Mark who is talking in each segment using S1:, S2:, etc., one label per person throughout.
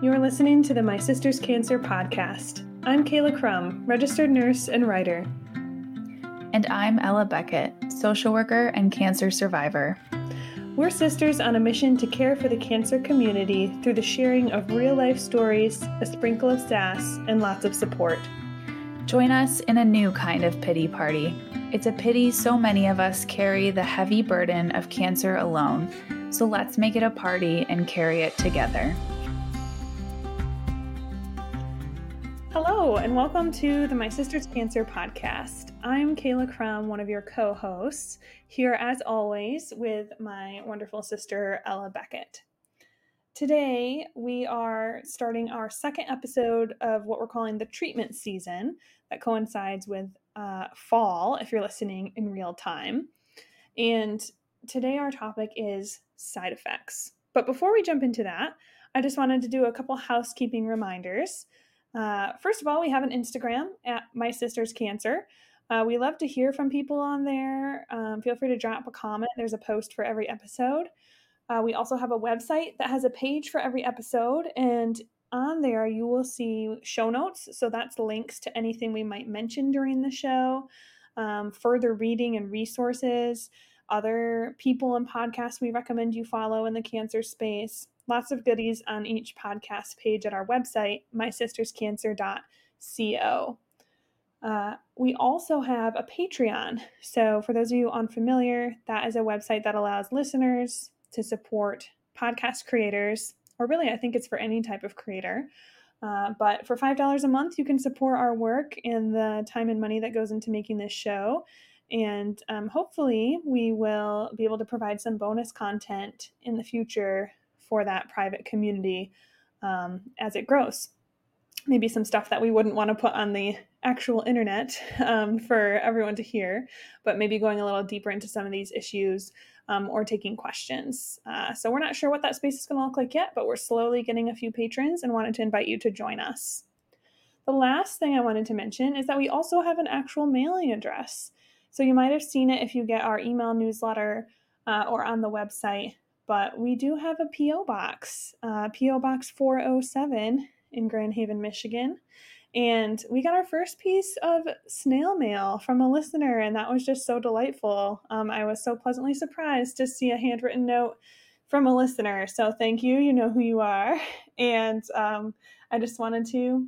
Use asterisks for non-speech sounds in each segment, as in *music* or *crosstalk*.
S1: You're listening to the My Sister's Cancer podcast. I'm Kayla Crum, registered nurse and writer.
S2: And I'm Ella Beckett, social worker and cancer survivor.
S1: We're sisters on a mission to care for the cancer community through the sharing of real life stories, a sprinkle of sass, and lots of support.
S2: Join us in a new kind of pity party. It's a pity so many of us carry the heavy burden of cancer alone, so let's make it a party and carry it together.
S1: And welcome to the My Sister's Cancer podcast. I'm Kayla Crum, one of your co hosts, here as always with my wonderful sister, Ella Beckett. Today, we are starting our second episode of what we're calling the treatment season that coincides with uh, fall if you're listening in real time. And today, our topic is side effects. But before we jump into that, I just wanted to do a couple housekeeping reminders. Uh, first of all, we have an Instagram at My Sister's Cancer. Uh, we love to hear from people on there. Um, feel free to drop a comment. There's a post for every episode. Uh, we also have a website that has a page for every episode, and on there you will see show notes. So that's links to anything we might mention during the show, um, further reading and resources, other people and podcasts we recommend you follow in the cancer space lots of goodies on each podcast page at our website, mysisterscancer.co. Uh, we also have a Patreon. So, for those of you unfamiliar, that is a website that allows listeners to support podcast creators, or really, I think it's for any type of creator. Uh, but for $5 a month, you can support our work and the time and money that goes into making this show. And um, hopefully, we will be able to provide some bonus content in the future for that private community um, as it grows. Maybe some stuff that we wouldn't want to put on the actual internet *laughs* um, for everyone to hear, but maybe going a little deeper into some of these issues um, or taking questions. Uh, so we're not sure what that space is going to look like yet, but we're slowly getting a few patrons and wanted to invite you to join us. The last thing I wanted to mention is that we also have an actual mailing address. So you might have seen it if you get our email newsletter uh, or on the website but we do have a P.O. box, uh, P.O. Box 407 in Grand Haven, Michigan. And we got our first piece of snail mail from a listener, and that was just so delightful. Um, I was so pleasantly surprised to see a handwritten note from a listener. So thank you. You know who you are. *laughs* And um, I just wanted to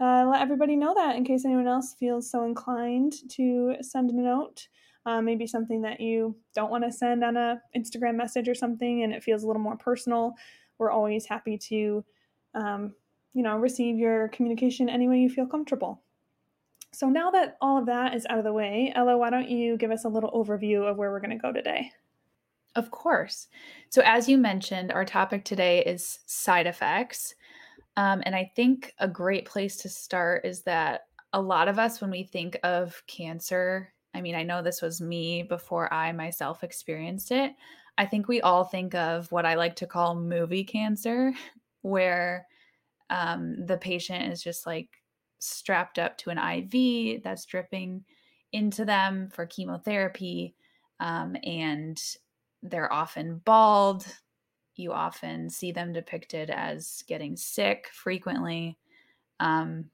S1: uh, let everybody know that in case anyone else feels so inclined to send a note uh, maybe something that you don't want to send on a Instagram message or something, and it feels a little more personal. We're always happy to, um, you know, receive your communication any way you feel comfortable. So now that all of that is out of the way, Ella, why don't you give us a little overview of where we're going to go today?
S2: Of course. So, as you mentioned, our topic today is side effects. Um, and I think a great place to start is that a lot of us, when we think of cancer I mean, I know this was me before I myself experienced it. I think we all think of what I like to call movie cancer, *laughs* where um, the patient is just like strapped up to an IV that's dripping into them for chemotherapy. Um, and they're often bald. You often see them depicted as getting sick frequently. Um,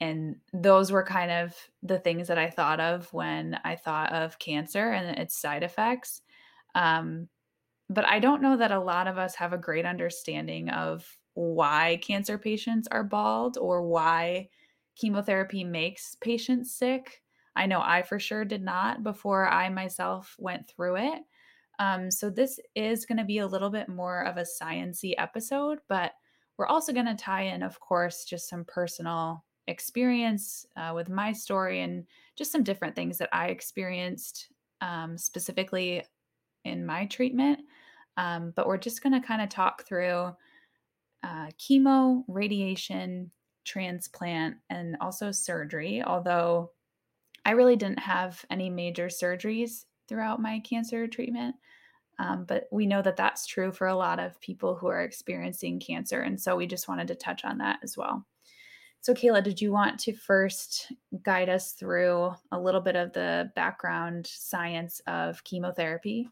S2: and those were kind of the things that I thought of when I thought of cancer and its side effects. Um, but I don't know that a lot of us have a great understanding of why cancer patients are bald or why chemotherapy makes patients sick. I know I for sure did not before I myself went through it. Um, so this is going to be a little bit more of a sciency episode, but we're also going to tie in, of course, just some personal experience uh, with my story and just some different things that I experienced um, specifically in my treatment. Um, but we're just going to kind of talk through uh, chemo, radiation, transplant, and also surgery. Although I really didn't have any major surgeries throughout my cancer treatment. Um, but we know that that's true for a lot of people who are experiencing cancer. And so we just wanted to touch on that as well. So, Kayla, did you want to first guide us through a little bit of the background science of chemotherapy?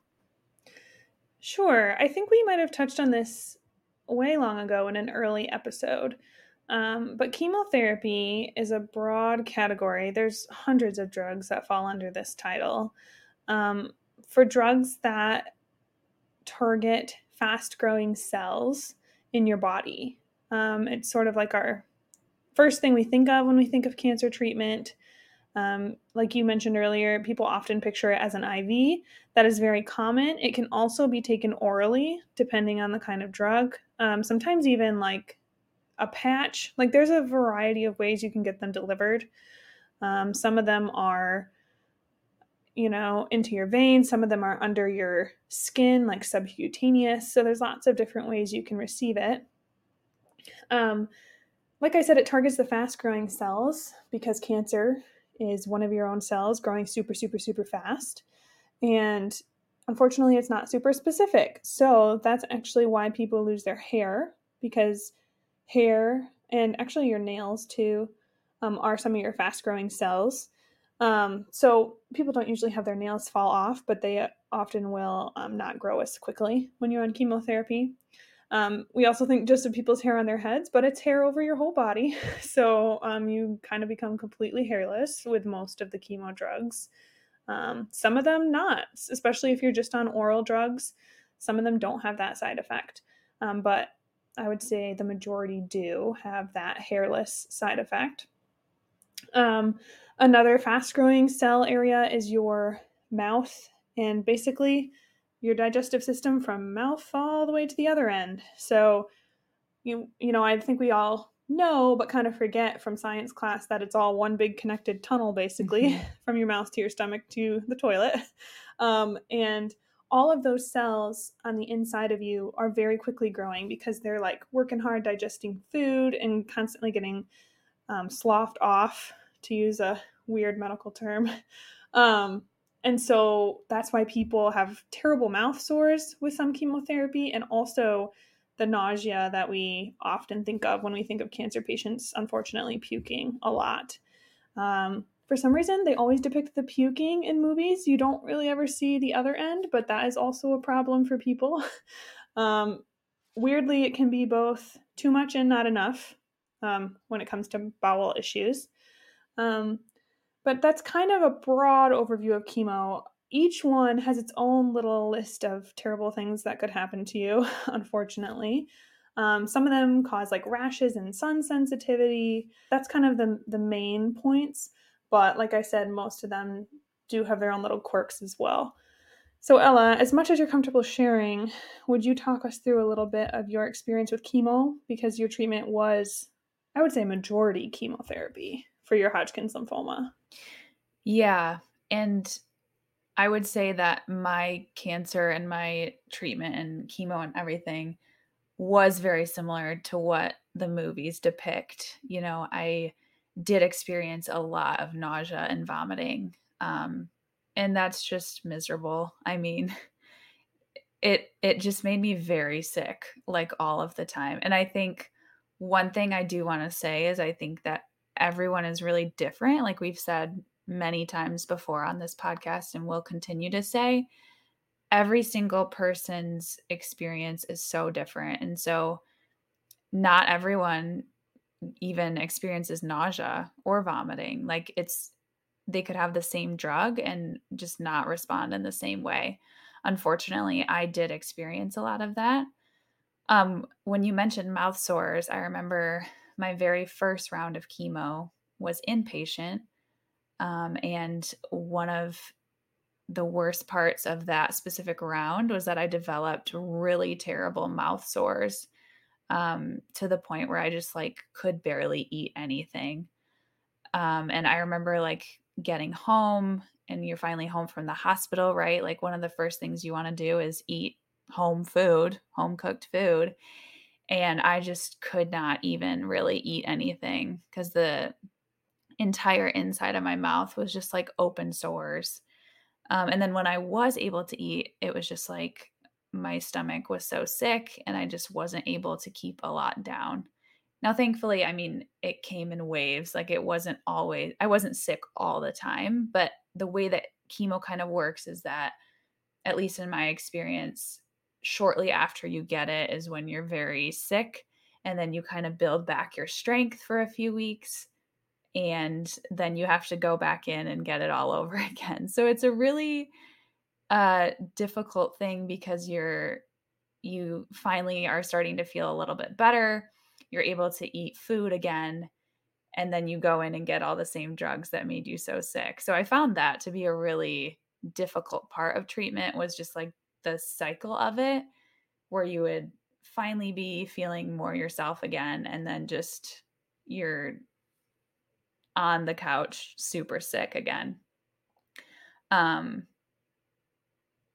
S1: Sure. I think we might have touched on this way long ago in an early episode. Um, but chemotherapy is a broad category. There's hundreds of drugs that fall under this title. Um, for drugs that target fast growing cells in your body, um, it's sort of like our first thing we think of when we think of cancer treatment. Um, like you mentioned earlier, people often picture it as an IV. That is very common. It can also be taken orally, depending on the kind of drug. Um, sometimes even like a patch. Like there's a variety of ways you can get them delivered. Um, some of them are, you know, into your veins. Some of them are under your skin, like subcutaneous. So there's lots of different ways you can receive it. Like I said, it targets the fast growing cells because cancer is one of your own cells growing super, super, super fast. And unfortunately, it's not super specific. So that's actually why people lose their hair because hair and actually your nails too um, are some of your fast growing cells. Um, so people don't usually have their nails fall off, but they often will um, not grow as quickly when you're on chemotherapy. Um, we also think just of people's hair on their heads, but it's hair over your whole body. *laughs* So um, you kind of become completely hairless with most of the chemo drugs. Um, some of them not, especially if you're just on oral drugs. Some of them don't have that side effect. Um, but I would say the majority do have that hairless side effect. Um, another fast growing cell area is your mouth. And basically, your digestive system from mouth all the way to the other end. So you you know, I think we all know but kind of forget from science class that it's all one big connected tunnel basically mm-hmm. *laughs* from your mouth to your stomach to the toilet. *laughs* Um, and all of those cells on the inside of you are very quickly growing because they're like working hard digesting food and constantly getting um, sloughed off, to use a weird medical term. *laughs* Um, and so that's why people have terrible mouth sores with some chemotherapy and also the nausea that we often think of when we think of cancer patients, unfortunately, puking a lot. Um, for some reason, they always depict the puking in movies. You don't really ever see the other end, but that is also a problem for people. *laughs* um, weirdly, it can be both too much and not enough um, when it comes to bowel issues. Um, but that's kind of a broad overview of chemo. Each one has its own little list of terrible things that could happen to you, *laughs* unfortunately. Um, some of them cause like rashes and sun sensitivity. That's kind of the, the main points. But like I said, most of them do have their own little quirks as well. So, Ella, as much as you're comfortable sharing, would you talk us through a little bit of your experience with chemo? Because your treatment was, I would say, majority chemotherapy for your Hodgkin's lymphoma.
S2: Yeah. And I would say that my cancer and my treatment and chemo and everything was very similar to what the movies depict. You know, I did experience a lot of nausea and vomiting. Um, and that's just miserable. I mean, *laughs* it it just made me very sick like all of the time. And I think one thing I do want to say is I think that everyone is really different. Like we've said many times before on this podcast, and will continue to say, every single person's experience is so different. And so, not everyone even experiences nausea or vomiting. Like it's, they could have the same drug and just not respond in the same way. Unfortunately, I did experience a lot of that. Um, when you mentioned mouth sores, I remember my very first round of chemo was inpatient. Um, and one of the worst parts of that specific round was that I developed really terrible mouth sores um, to the point where I just like could barely eat anything. Um, and I remember like getting home and you're finally home from the hospital, right? Like one of the first things you want to do is eat home food, home cooked food and I just could not even really eat anything because the entire inside of my mouth was just like open sores. Um, and then when I was able to eat, it was just like my stomach was so sick and I just wasn't able to keep a lot down. Now, thankfully, I mean, it came in waves. Like it wasn't always, I wasn't sick all the time, but the way that chemo kind of works is that, at least in my experience, shortly after you get it is when you're very sick and then you kind of build back your strength for a few weeks and then you have to go back in and get it all *laughs* over again. So it's a really uh difficult thing because you're you finally are starting to feel a little bit better. You're able to eat food again and then you go in and get all the same drugs that made you so sick. So I found that to be a really difficult part of treatment was just like the cycle of it where you would finally be feeling more yourself again and then just you're on the couch super sick again. Um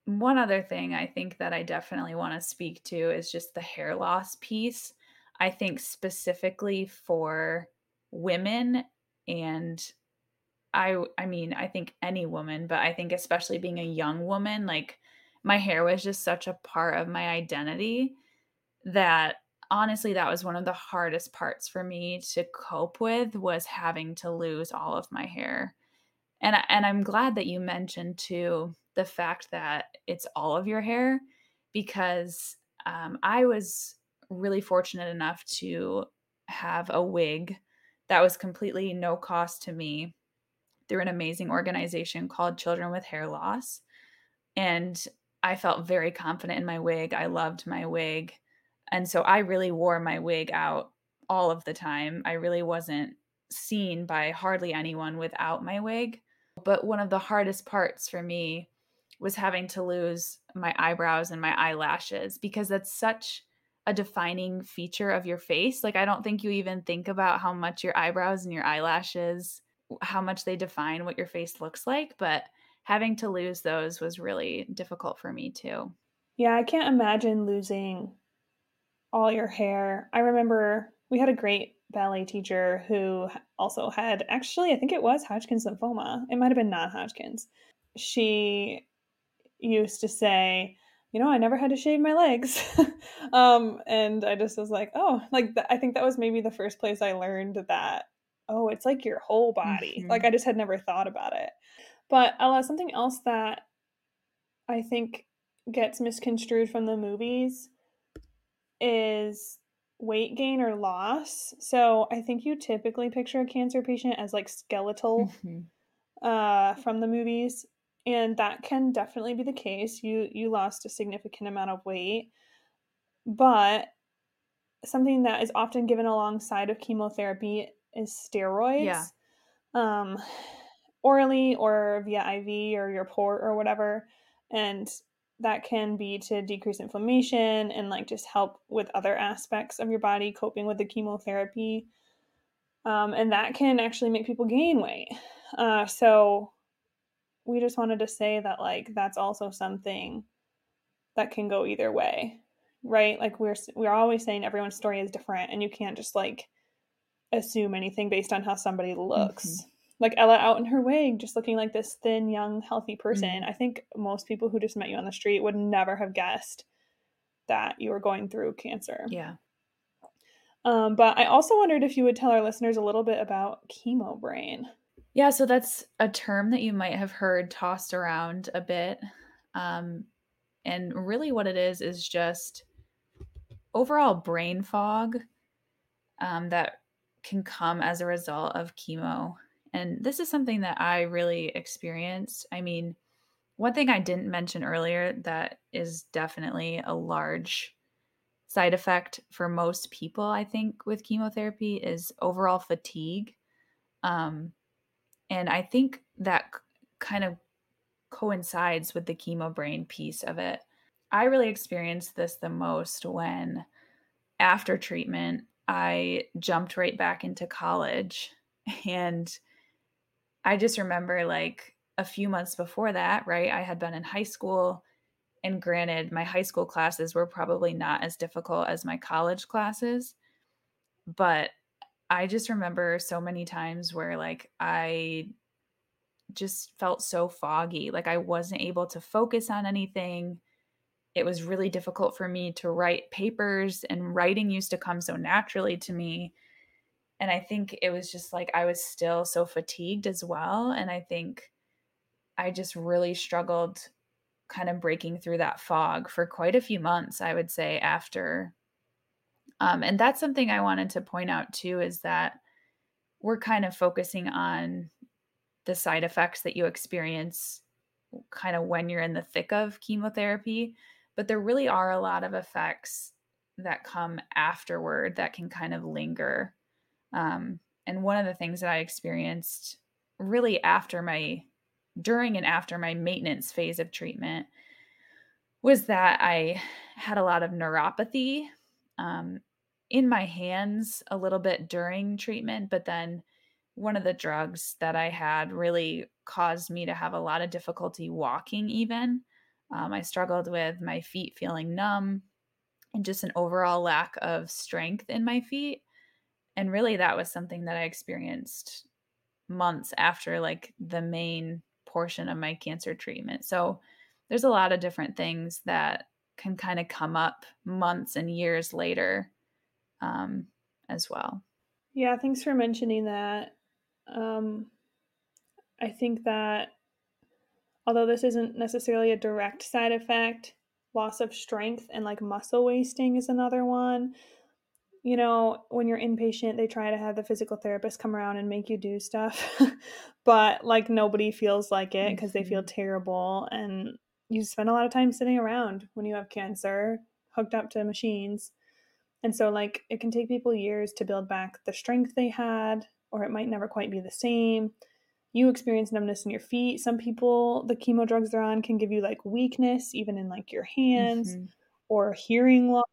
S2: one other thing i think that i definitely want to speak to is just the hair loss piece. I think specifically for women and i i mean i think any woman but i think especially being a young woman like my hair was just such a part of my identity that honestly that was one of the hardest parts for me to cope with was having to lose all of my hair and and I'm glad that you mentioned too the fact that it's all of your hair because um, I was really fortunate enough to have a wig that was completely no cost to me through an amazing organization called Children with Hair Loss. And I felt very confident in my wig. I loved my wig. And so I really wore my wig out all of the time. I really wasn't seen by hardly anyone without my wig. But one of the hardest parts for me was having to lose my eyebrows and my eyelashes because that's such a defining feature of your face. Like, I don't think you even think about how much your eyebrows and your eyelashes, how much they define what your face looks like. But having to lose those was really difficult for me too.
S1: Yeah, I can't imagine losing all your hair. I remember we had a great ballet teacher who also had actually, I think it was Hodgkin's lymphoma. It might have been non Hodgkin's. She used to say, you know, I never had to shave my legs. *laughs* um, and I just was like, oh, like th- I think that was maybe the first place I learned that, oh, it's like your whole body. Mm-hmm. Like I just had never thought about it. But Ella, something else that I think gets misconstrued from the movies is weight gain or loss. So I think you typically picture a cancer patient as like skeletal mm-hmm. uh, from the movies, and that can definitely be the case. You you lost a significant amount of weight, but something that is often given alongside of chemotherapy is steroids. Yeah. Um, orally or via IV or your port or whatever, and that can be to decrease inflammation and like just help with other aspects of your body coping with the chemotherapy. Um, and that can actually make people gain weight. Uh, so we just wanted to say that like that's also something that can go either way right? Like we're we're always saying everyone's story is different and you can't just like assume anything based on how somebody looks. Mm-hmm like Ella out in her wig, just looking like this thin, young, healthy person. Mm-hmm. I think most people who just met you on the street would never have guessed that you were going through cancer.
S2: Yeah.
S1: Um, but I also wondered if you would tell our listeners a little bit about chemo brain.
S2: Yeah, so that's a term that you might have heard tossed around a bit. Um, and really, what it is is just overall brain fog um, that can come as a result of chemo and this is something that I really experienced. I mean, one thing I didn't mention earlier that is definitely a large side effect for most people, I think, with chemotherapy is overall fatigue. Um, and I think that kind of coincides with the chemo brain piece of it. I really experienced this the most when, after treatment, I jumped right back into college *laughs* and I just remember like a few months before that, right? I had been in high school. And granted, my high school classes were probably not as difficult as my college classes. But I just remember so many times where like I just felt so foggy. Like I wasn't able to focus on anything. It was really difficult for me to write papers, and writing used to come so naturally to me and i think it was just like i was still so fatigued as well and i think i just really struggled kind of breaking through that fog for quite a few months, I would say, after. Um, and that's something I wanted to point out too is that we're kind of focusing on the side effects that you experience kind of when you're in the thick of chemotherapy, but there really are a lot of effects that come afterward that can kind of linger. Um, and one of the things that I experienced really after my during and after my maintenance phase of treatment was that I had a lot of neuropathy um, in my hands a little bit during treatment, but then one of the drugs that I had really caused me to have a lot of difficulty walking, even. Um, I struggled with my feet feeling numb and just an overall lack of strength in my feet. And really, that was something that I experienced months after like the main portion of my cancer treatment. So there's a lot of different things that can kind of come up months and years later um, as well.
S1: Yeah, thanks for mentioning that. Um, I think that although this isn't necessarily a direct side effect, loss of strength and like muscle wasting is another one you know, when you're inpatient, they try to have the physical therapist come around and make you do stuff, *laughs* but like nobody feels like it because they feel terrible. And you spend a lot of time sitting around when you have cancer, hooked up to machines. And so, like, it can take people years to build back the strength they had, or it might never quite be the same. You experience numbness in your feet. Some people, the chemo drugs they're on can give you like weakness, even in like your hands, mm-hmm. or hearing loss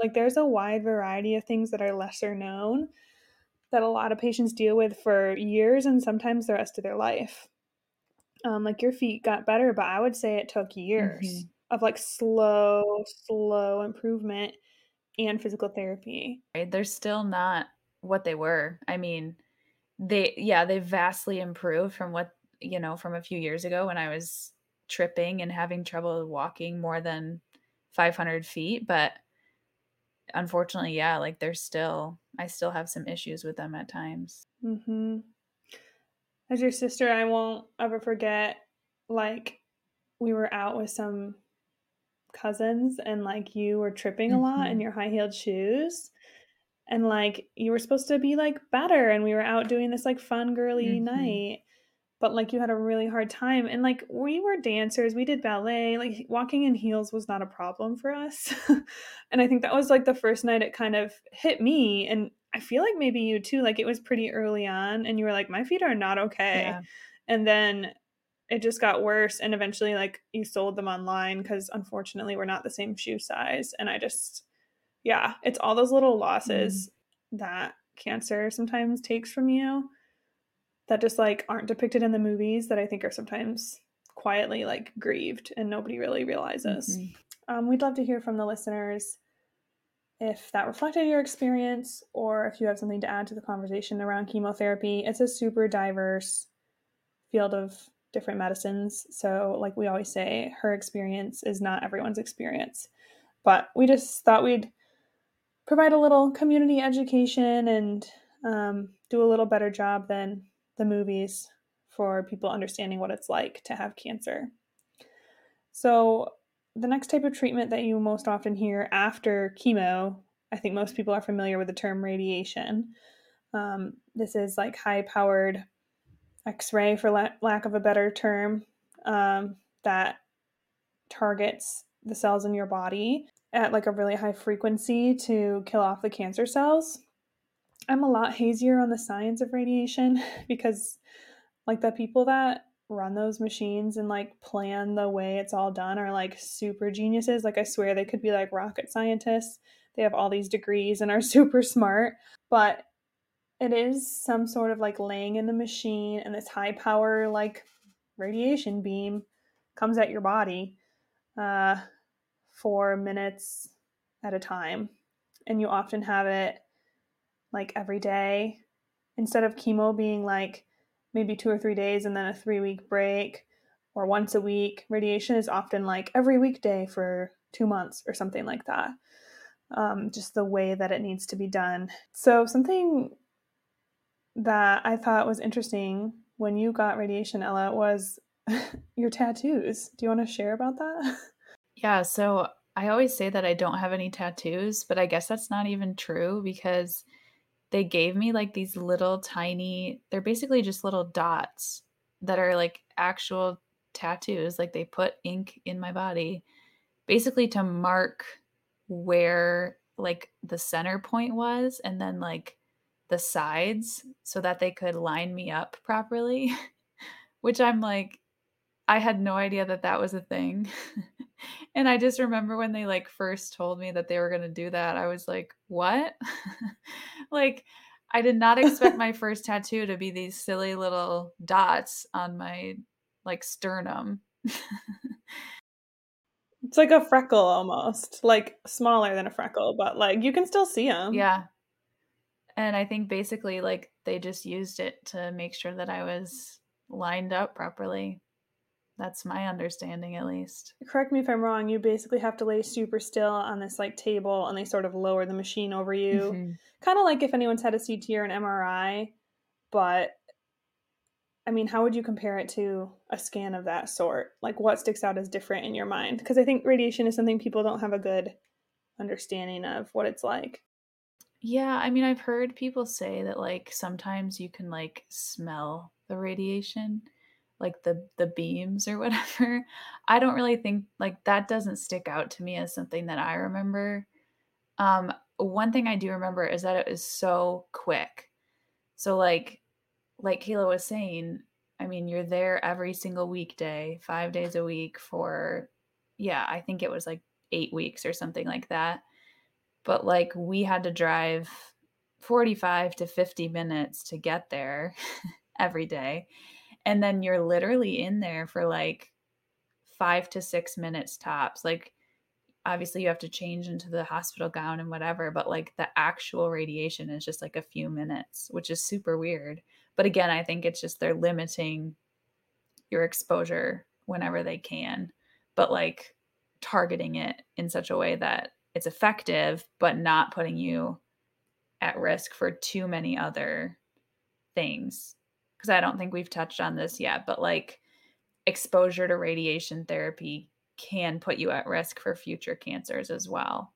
S1: like there's a wide variety of things that are lesser known that a lot of patients deal with for years and sometimes the rest of their life. Um, like your feet got better, but I would say it took years mm-hmm. of like slow, slow improvement and physical therapy.
S2: They're still not what they were. I mean, they yeah, they vastly improved from what you know from a few years ago when I was tripping and having trouble walking more than 500 feet, but unfortunately, yeah, like there's still I still have some issues with them at times.
S1: Mhm. As your sister, I won't ever forget like we were out with some cousins and like you were tripping a lot in mm-hmm. your high-heeled shoes and like you were supposed to be like better and we were out doing this like fun girly mm-hmm. night but like you had a really hard time and like we were dancers we did ballet like walking in heels was not a problem for us *laughs* and i think that was like the first night it kind of hit me and i feel like maybe you too like it was pretty early on and you were like my feet are not okay yeah. and then it just got worse and eventually like you sold them online because unfortunately we're not the same shoe size and i just yeah it's all those little losses mm. that cancer sometimes takes from you that just like aren't depicted in the movies that I think are sometimes quietly like grieved and nobody really realizes. Mm-hmm. Um, we'd love to hear from the listeners if that reflected your experience or if you have something to add to the conversation around chemotherapy. It's a super diverse field of different medicines. So, like we always say, her experience is not everyone's experience. But we just thought we'd provide a little community education and um, do a little better job than the movies for people understanding what it's like to have cancer. So, the next type of treatment that you most often hear after chemo, I think most people are familiar with the term radiation. Um, this is like high powered X ray, for la- lack of a better term, um, that targets the cells in your body at like a really high frequency to kill off the cancer cells. I'm a lot hazier on the science of radiation *laughs* because like the people that run those machines and like plan the way it's all done are like super geniuses. Like I swear they could be like rocket scientists. They have all these degrees and are *laughs* super smart, but it is some sort of like laying in the machine and this high power like radiation beam comes at your body uh, for minutes at a time. And you often have it like every day instead of chemo being like maybe two or three days and then a three week break or once a week radiation is often like every weekday for two months or something like that um, just the way that it needs to be done so something that i thought was interesting when you got radiation ella was *laughs* your tattoos. Do you want to share about that? *laughs*
S2: Yeah, so I always say that I don't have any tattoos, but I guess that's not even true because they gave me like these little tiny, they're basically just little dots that are like actual tattoos. Like they put ink in my body basically to mark where like the center point was and then like the sides so that they could line me up properly, *laughs* which I'm like, I had no idea that that was a thing. *laughs* and I just remember when they like first told me that they were going to do that, I was like, "What?" *laughs* like I did not expect *laughs* my first tattoo to be these silly little dots on my like sternum. *laughs*
S1: it's like a freckle almost, like smaller than a freckle, but like you can still see them.
S2: Yeah. And I think basically like they just used it to make sure that I was lined up properly. That's my understanding, at least.
S1: Correct me if I'm wrong. You basically have to lay super still on this like table, and they sort of lower the machine over you, mm-hmm. kind of like if anyone's had a CT or an MRI. But I mean, how would you compare it to a scan of that sort? Like, what sticks out as different in your mind? Because I think radiation is something people don't have a good understanding of what it's like.
S2: Yeah, I mean, I've heard people say that like sometimes you can like smell the radiation like the the beams or *laughs* whatever i don't really think like that doesn't stick out to me as something that i remember. Um one thing i do remember is that it was so quick. So like like kayla was saying i mean you're there every single weekday five days a week for yeah i think it was like eight weeks or something like that. But like we had to drive 45 to 50 minutes to get there *laughs* every day and then you're literally in there for like five to six minutes tops like obviously you have to change into the hospital gown and whatever but like the actual radiation is just like a few minutes which is super weird but again i think it's just they're limiting your exposure whenever they can but like targeting it in such a way that it's effective but not putting you at risk for too many other things because I don't think we've touched on this yet, but like exposure to radiation therapy can put you at risk for future cancers as well.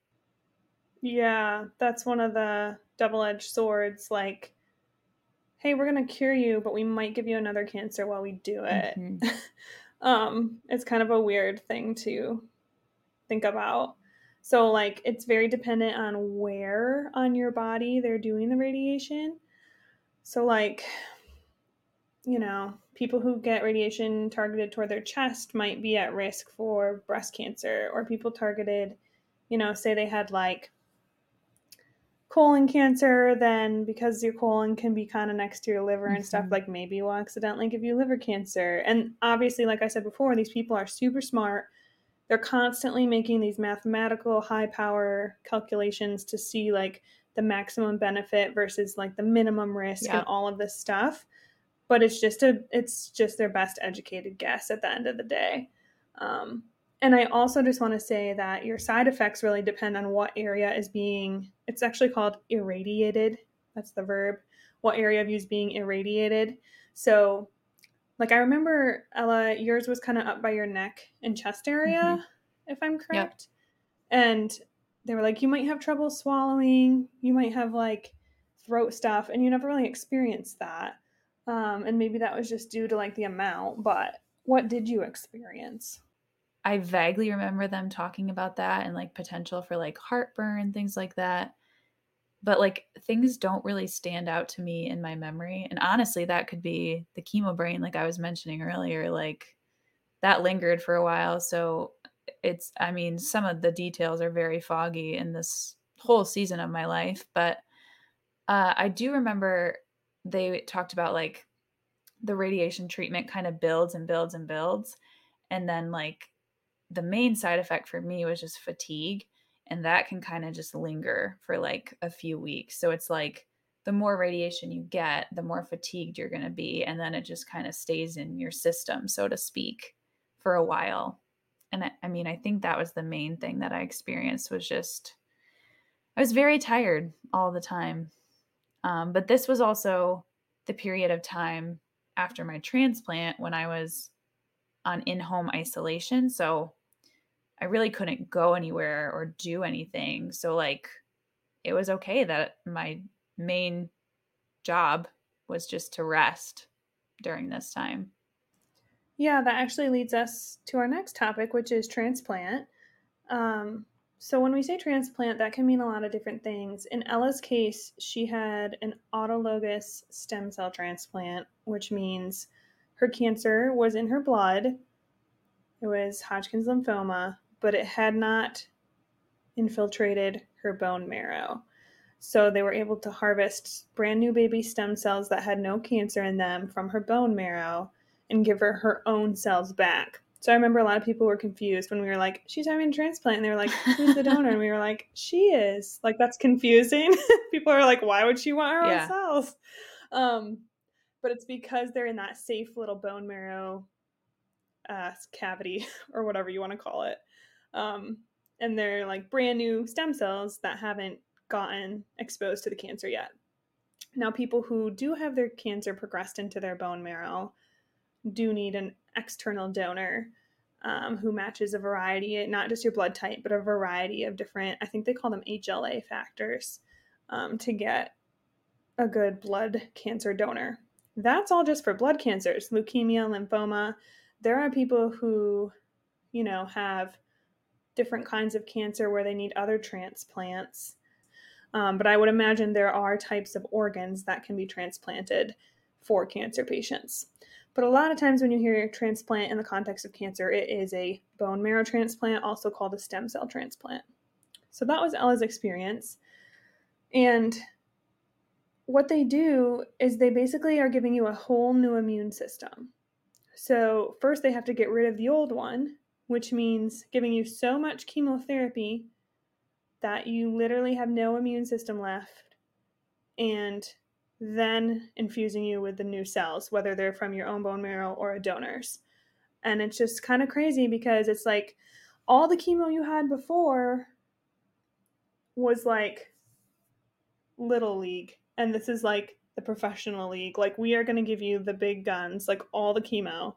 S1: Yeah, that's one of the double edged swords. Like, hey, we're going to cure you, but we might give you another cancer while we do it. Mm-hmm. *laughs* um, it's kind of a weird thing to think about. So, like, it's very dependent on where on your body they're doing the radiation. So, like, you know, people who get radiation targeted toward their chest might be at risk for breast cancer, or people targeted, you know, say they had like colon cancer, then because your colon can be kind of next to your liver and mm-hmm. stuff, like maybe will accidentally give you liver cancer. And obviously, like I said before, these people are super smart. They're constantly making these mathematical high power calculations to see like the maximum benefit versus like the minimum risk and all of this stuff but it's just a it's just their best educated guess at the end of the day um, and i also just want to say that your side effects really depend on what area is being it's actually called irradiated that's the verb what area of you is being irradiated so like i remember ella yours was kind of up by your neck and chest area mm-hmm. if i'm correct yep. and they were like you might have trouble swallowing you might have like throat stuff and you never really experienced that um, and maybe that was just due to like the amount, but what did you experience?
S2: I vaguely remember them talking about that and like potential for like heartburn, things like that. But like things don't really stand out to me in my memory. And honestly, that could be the chemo brain, like I was mentioning earlier. Like that lingered for a while. So it's, I mean, some of the details are very foggy in this whole season of my life. But uh, I do remember they talked about like the radiation treatment kind of builds and builds and builds. And then, like, the main side effect for me was just fatigue. And that can kind of just linger for like a few weeks. So it's like the more radiation you get, the more fatigued you're going to be. And then it just kind of stays in your system, so to speak, for a while. And I, I mean, I think that was the main thing that I experienced was just, I was very tired all the time. Um, but this was also the period of time after my transplant when I was on in home isolation. So I really couldn't go anywhere or do anything. So, like, it was okay that my main job was just to rest during this time.
S1: Yeah, that actually leads us to our next topic, which is transplant. Um, so, when we say transplant, that can mean a lot of different things. In Ella's case, she had an autologous stem cell transplant, which means her cancer was in her blood. It was Hodgkin's lymphoma, but it had not infiltrated her bone marrow. So they were able to harvest brand new baby stem cells that had no cancer in them from her bone marrow and give her her own cells back. So I remember a lot of people were confused when we were like, she's having a transplant. And they were like, *laughs* who's the donor? And we were like, she is. Like, that's confusing. *laughs* people are like, why would she want her yeah. own cells? Um, but it's because they're in that safe little bone marrow uh, cavity *laughs* or whatever you want to call it. Um, and they're like brand new stem cells that haven't gotten exposed to the cancer yet. Now, people who do have their cancer progressed into their bone marrow do need an external donor um, who matches a variety, not just your blood type, but a variety of different, I think they call them HLA factors, um, to get a good blood cancer donor. That's all just for blood cancers, leukemia, lymphoma. There are people who, you know, have different kinds of cancer where they need other transplants. Um, but I would imagine there are types of organs that can be transplanted for cancer patients. But a lot of times when you hear transplant in the context of cancer, it is a bone marrow transplant, also called a stem cell transplant. So that was Ella's experience. And what they do is they basically are giving you a whole new immune system. So, first, they have to get rid of the old one, which means giving you so much chemotherapy that you literally have no immune system left, and then infusing you with the new cells, whether they're from your own bone marrow or a donor's. And it's just kind of crazy because it's like all the chemo you had before was like little league, and this is like the professional league. Like, we are going to give you the big guns, like all the chemo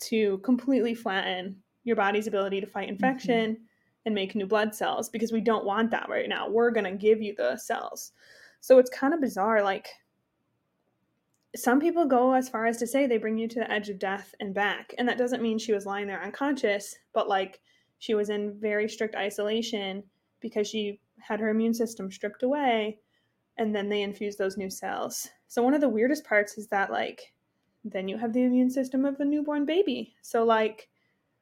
S1: to completely flatten your body's ability to fight mm-hmm. infection mm-hmm. and make new blood cells because we don't want that right now. We're going to give you the cells. So it's kind of bizarre. Like, some people go as far as to say they bring you to the edge of death and back. And that doesn't mean she was lying there unconscious, but like she was in very strict isolation because she had her immune system stripped away and then they infused those new cells. So one of the weirdest parts is that like then you have the immune system of a newborn baby. So, like,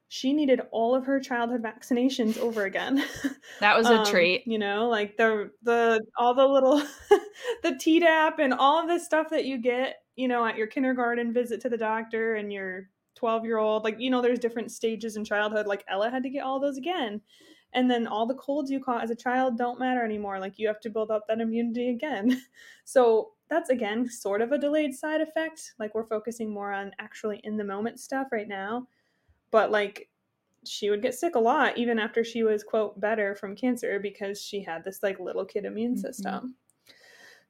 S1: she needed all of her childhood vaccinations over again. *laughs*
S2: That was a um, treat.
S1: You know, like the the all the little *laughs* the Tdap and all of the stuff that you get, you know, at your kindergarten visit to the doctor and your 12 year old. Like, you know, there's different stages in childhood. Like Ella had to get all those again. And then all the colds you caught as a child don't matter anymore. Like you have to build up that immunity again. *laughs* So that's again sort of a delayed side effect. Like we're focusing more on actually in the moment stuff right now. But like she would get sick a lot even after she was quote better from cancer because she had this like little kid immune mm-hmm. system.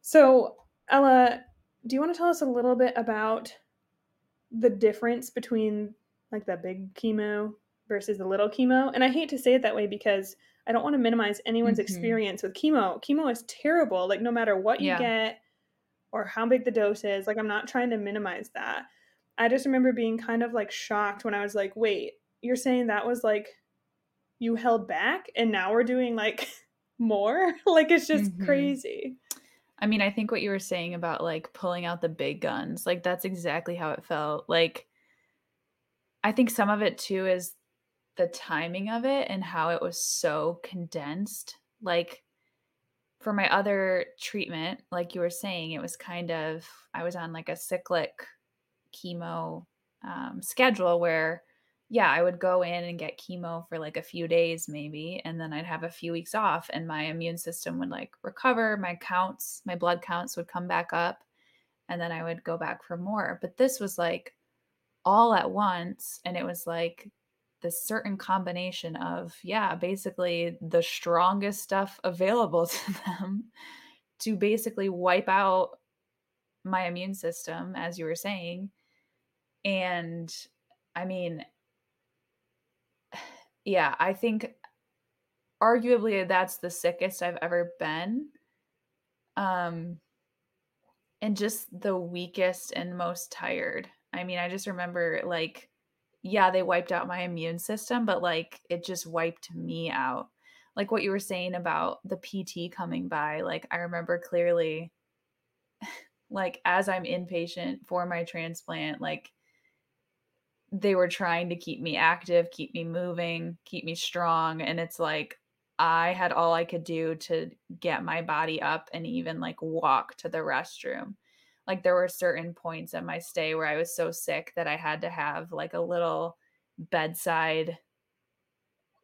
S1: So, Ella, do you want to tell us a little bit about the difference between like the big chemo versus the little chemo? And I hate to say it that way because I don't want to minimize anyone's mm-hmm. experience with chemo. Chemo is terrible. Like no matter what you yeah. get, or how big the dose is. Like, I'm not trying to minimize that. I just remember being kind of like shocked when I was like, wait, you're saying that was like you held back and now we're doing like *laughs* more? *laughs* like, it's just mm-hmm. crazy.
S2: I mean, I think what you were saying about like pulling out the big guns, like, that's exactly how it felt. Like, I think some of it too is the timing of it and how it was so condensed. Like, for my other treatment, like you were saying, it was kind of, I was on like a cyclic chemo um, schedule where, yeah, I would go in and get chemo for like a few days maybe, and then I'd have a few weeks off, and my immune system would like recover, my counts, my blood counts would come back up, and then I would go back for more. But this was like all at once, and it was like this certain combination of yeah basically the strongest stuff available *laughs* to them to basically wipe out my immune system as you were saying and I mean, *sighs* yeah, I think arguably that's the sickest I've ever been. Um, and just the weakest and most tired. I mean, I just remember like, yeah, they wiped out my immune system, but like it just wiped me out. Like what you were saying about the PT coming by, like I remember clearly, *sighs* like as I'm inpatient for my transplant, like they were trying to keep me active, keep me moving, keep me strong. And it's like, I had all I could do to get my body up and even like walk to the restroom. Like there were certain points in my stay where I was so sick that I had to have like a little bedside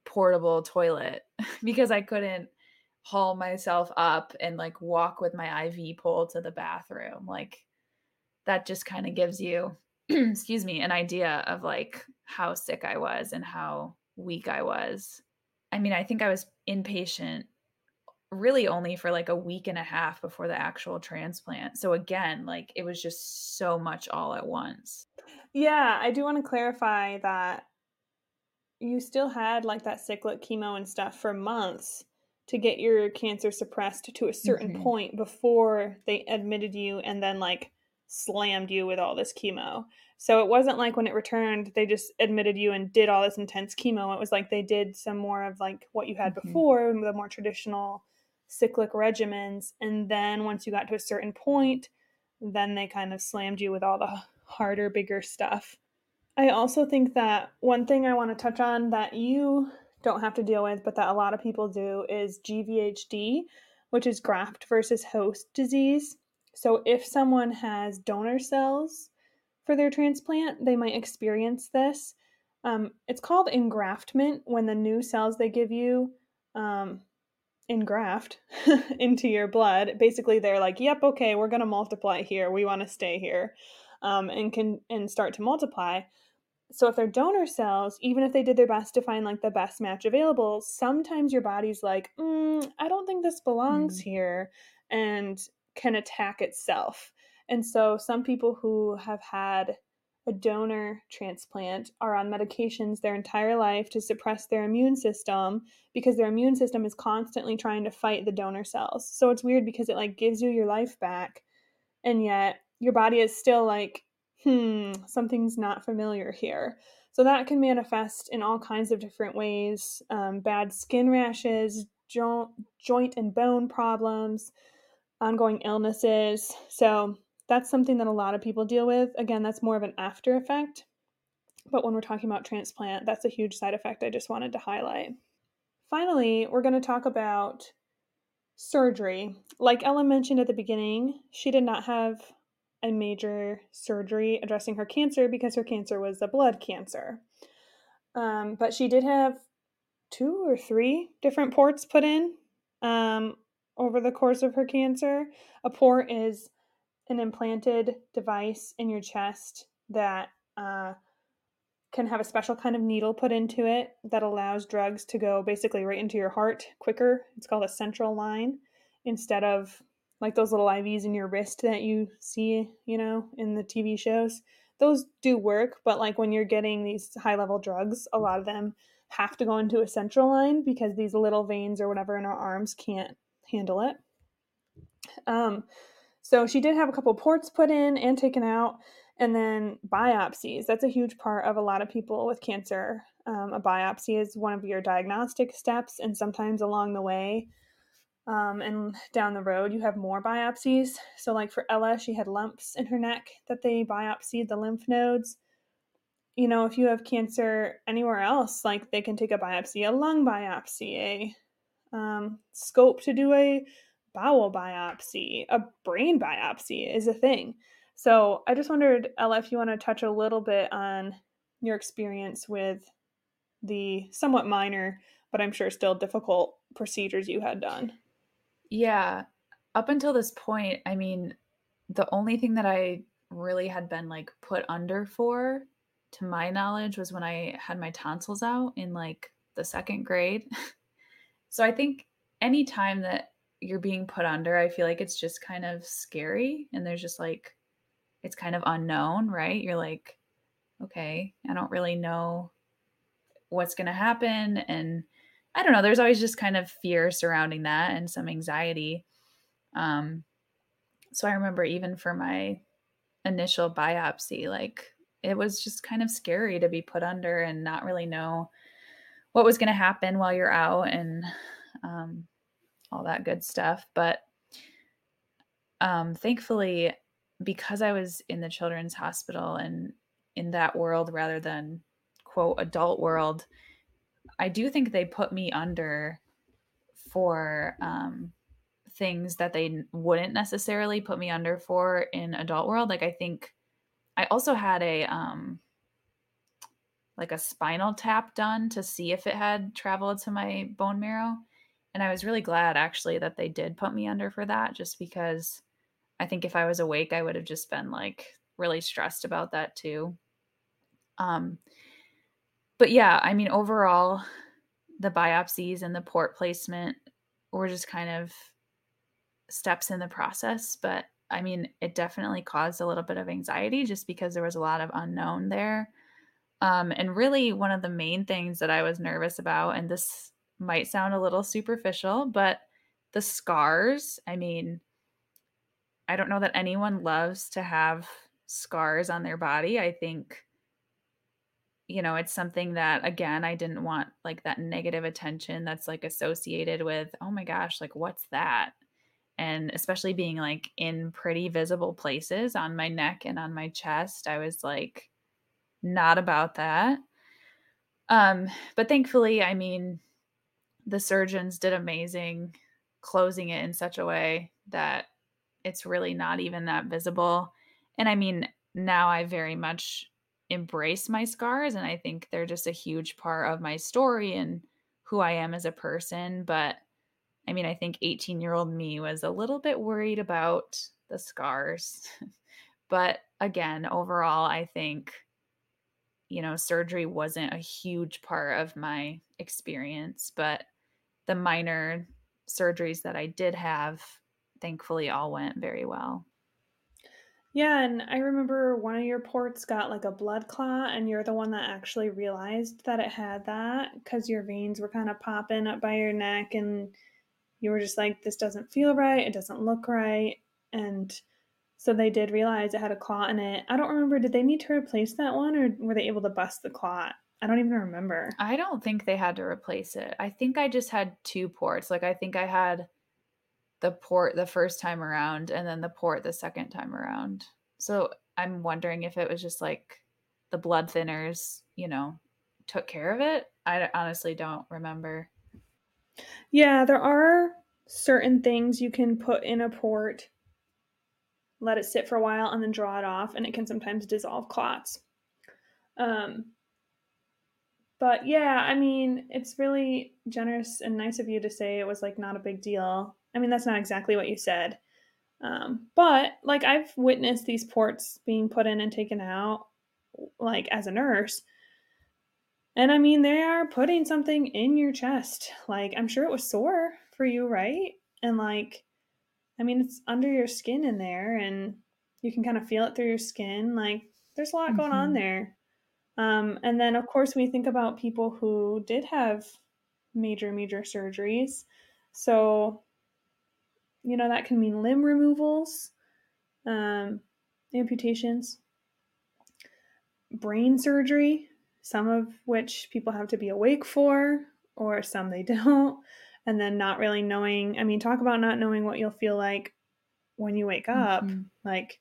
S2: portable toilet *laughs* because I couldn't haul myself up and like walk with my IV pole to the bathroom. Like that just kind of gives you *clears throat* excuse me, an idea of like how sick I was and how weak I was. I mean, I think I was inpatient really only for like a week and a half before the actual transplant. So again, like it was just so much all at once.
S1: Yeah, I do want to clarify that you still had like that cyclic chemo and stuff for months to get your cancer suppressed to a certain mm-hmm. point before they admitted you and then like slammed you with all this chemo. So it wasn't like when it returned, they just admitted you and did all this intense chemo. It was like they did some more of like what you had mm-hmm. before, the more traditional cyclic regimens. And then once you got to a certain point, then they kind of slammed you with all the harder, bigger stuff. I also think that one thing I want to touch on that you don't have to deal with, but that a lot of people do, is GVHD, which is graft versus host disease. So, if someone has donor cells for their transplant, they might experience this. Um, it's called engraftment when the new cells they give you um, engraft *laughs* into your blood. Basically, they're like, "Yep, okay, we're going to multiply here. We want to stay here," um, and can and start to multiply. So if they're donor cells, even if they did their best to find like the best match available, sometimes your body's like, mm, "I don't think this belongs mm. here," and can attack itself. And so some people who have had a donor transplant are on medications their entire life to suppress their immune system because their immune system is constantly trying to fight the donor cells. So it's weird because it like gives you your life back and yet your body is still like, hmm, something's not familiar here. So that can manifest in all kinds of different ways um, bad skin rashes, jo- joint and bone problems, ongoing illnesses. So that's something that a lot of people deal with. Again, that's more of an after effect. But when we're talking about transplant, that's a huge side effect I just wanted to highlight. Finally, we're going to talk about surgery. Like Ella mentioned at the beginning, she did not have a major surgery addressing her cancer because her cancer was a blood cancer. Um, but she did have two or three different ports put in. Um, over the course of her cancer. A port is an implanted device in your chest that uh, can have a special kind of needle put into it that allows drugs to go basically right into your heart quicker. It's called a central line instead of like those little IVs in your wrist that you see, you know, in the TV shows. Those do work, but like when you're getting these high level drugs, a lot of them have to go into a central line because these little veins or whatever in our arms can't handle it. Um, so she did have a couple ports put in and taken out, and then biopsies. That's a huge part of a lot of people with cancer. Um, a biopsy is one of your diagnostic steps, and sometimes along the way um, and down the road, you have more biopsies. So, like for Ella, she had lumps in her neck that they biopsied the lymph nodes. You know, if you have cancer anywhere else, like they can take a biopsy, a lung biopsy, a um, scope to do a bowel biopsy, a brain biopsy is a thing. So I just wondered, Ella, if you want to touch a little bit on your experience with the somewhat minor, but I'm sure still difficult procedures you had done.
S2: Yeah. Up until this point, I mean, the only thing that I really had been like put under for, to my knowledge, was when I had my tonsils out in like the second grade. *laughs* So I think anytime that you're being put under, I feel like it's just kind of scary and there's just like it's kind of unknown, right? You're like okay, I don't really know what's going to happen. And I don't know, there's always just kind of fear surrounding that and some anxiety. Um, so I remember even for my initial biopsy, like it was just kind of scary to be put under and not really know what was going to happen while you're out and um, all that good stuff. But um, thankfully, because I was in the children's hospital and in that world rather than quote adult world, I do think they put me under for um, things that they wouldn't necessarily put me under for in adult world. Like I think I also had a um like a spinal tap done to see if it had traveled to my bone marrow. And I was really glad actually that they did put me under for that just because I think if I was awake, I would have just been like really stressed about that too. Um, but yeah, I mean, overall, the biopsies and the port placement were just kind of steps in the process. But I mean, it definitely caused a little bit of anxiety just because there was a lot of unknown there. Um, and really, one of the main things that I was nervous about, and this might sound a little superficial, but the scars. I mean, I don't know that anyone loves to have scars on their body. I think, you know, it's something that, again, I didn't want like that negative attention that's like associated with, oh my gosh, like what's that? And especially being like in pretty visible places on my neck and on my chest, I was like, not about that. Um, but thankfully, I mean, the surgeons did amazing closing it in such a way that it's really not even that visible. And I mean, now I very much embrace my scars and I think they're just a huge part of my story and who I am as a person. But I mean, I think 18 year old me was a little bit worried about the scars. *laughs* but again, overall, I think, you know, surgery wasn't a huge part of my experience, but the minor surgeries that I did have thankfully all went very well.
S1: Yeah, and I remember one of your ports got like a blood clot, and you're the one that actually realized that it had that because your veins were kind of popping up by your neck, and you were just like, this doesn't feel right, it doesn't look right. And so they did realize it had a clot in it. I don't remember, did they need to replace that one, or were they able to bust the clot? I don't even remember.
S2: I don't think they had to replace it. I think I just had two ports. Like, I think I had the port the first time around and then the port the second time around. So I'm wondering if it was just like the blood thinners, you know, took care of it. I honestly don't remember.
S1: Yeah, there are certain things you can put in a port, let it sit for a while, and then draw it off, and it can sometimes dissolve clots. Um, but yeah, I mean, it's really generous and nice of you to say it was like not a big deal. I mean, that's not exactly what you said. Um, but like I've witnessed these ports being put in and taken out, like as a nurse. And I mean, they are putting something in your chest. Like, I'm sure it was sore for you, right? And like, I mean, it's under your skin in there and you can kind of feel it through your skin. Like, there's a lot mm-hmm. going on mm-hmm. there. Um, and then, of course, we think about people who did have major, major surgeries. So, you know, that can mean limb removals, um, amputations, brain surgery, some of which people have to be awake for, or some they *laughs* don't. And then not really knowing, I mean, talk about not knowing what you'll feel like when you wake up. Mm-hmm. Like,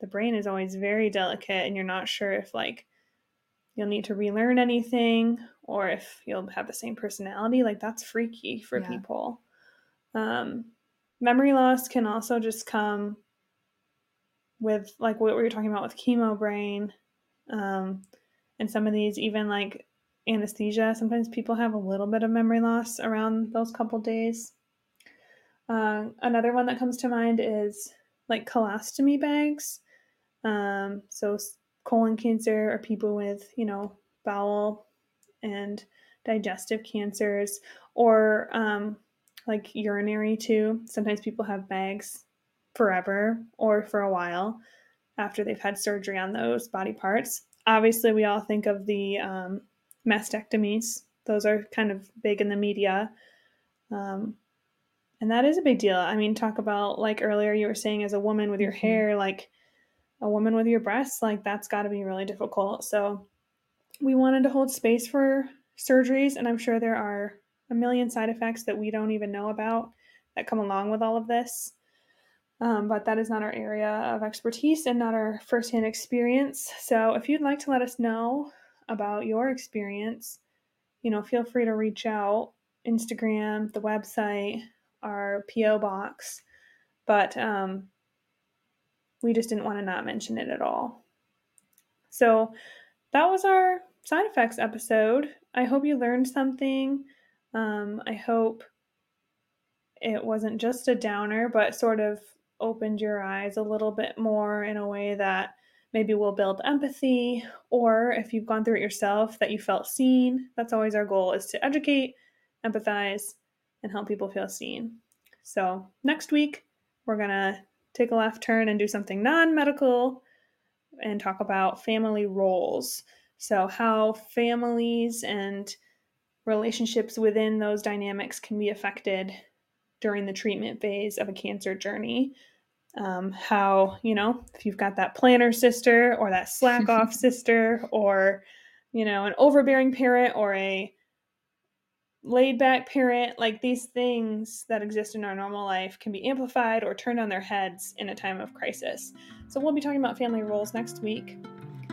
S1: the brain is always very delicate, and you're not sure if, like, you'll need to relearn anything or if you'll have the same personality like that's freaky for yeah. people um, memory loss can also just come with like what we were talking about with chemo brain um, and some of these even like anesthesia sometimes people have a little bit of memory loss around those couple days uh, another one that comes to mind is like colostomy bags um, so colon cancer or people with, you know, bowel and digestive cancers or um, like urinary too. Sometimes people have bags forever or for a while after they've had surgery on those body parts. obviously, we all think of the um, mastectomies, those are kind of big in the media. Um, and that is a big deal. I mean, talk about like earlier you were saying as a woman with your mm-hmm. hair, like a woman with your breasts, like that's got to be really difficult. So we wanted to hold space for surgeries, and I'm sure there are a million side effects that we don't even know about that come along with all of this. Um, but that is not our area of expertise and not our firsthand experience. So if you'd like to let us know about your experience, you know, feel free to reach out Instagram, the website, our PO box. But um, we just didn't want to not mention it at all. So that was our side effects episode. I hope you learned something. Um, I hope it wasn't just a downer, but sort of opened your eyes a little bit more in a way that maybe we'll build empathy. Or if you've gone through it yourself, that you felt seen. That's always our goal is to educate, empathize, and help people feel seen. So next week, we're going to take a left turn and do something non medical and talk about family roles. So, how families and relationships within those dynamics can be affected during the treatment phase of a cancer journey. Um, how, you know, if you've got that planner sister or that slack *laughs* off sister or, you know, an overbearing parent or a laid back parent, like these things that exist in our normal life can be amplified or turned on their heads in a time of crisis. So we'll be talking about family roles next week.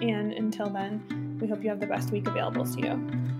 S1: And until then, we hope you have the best week available to you.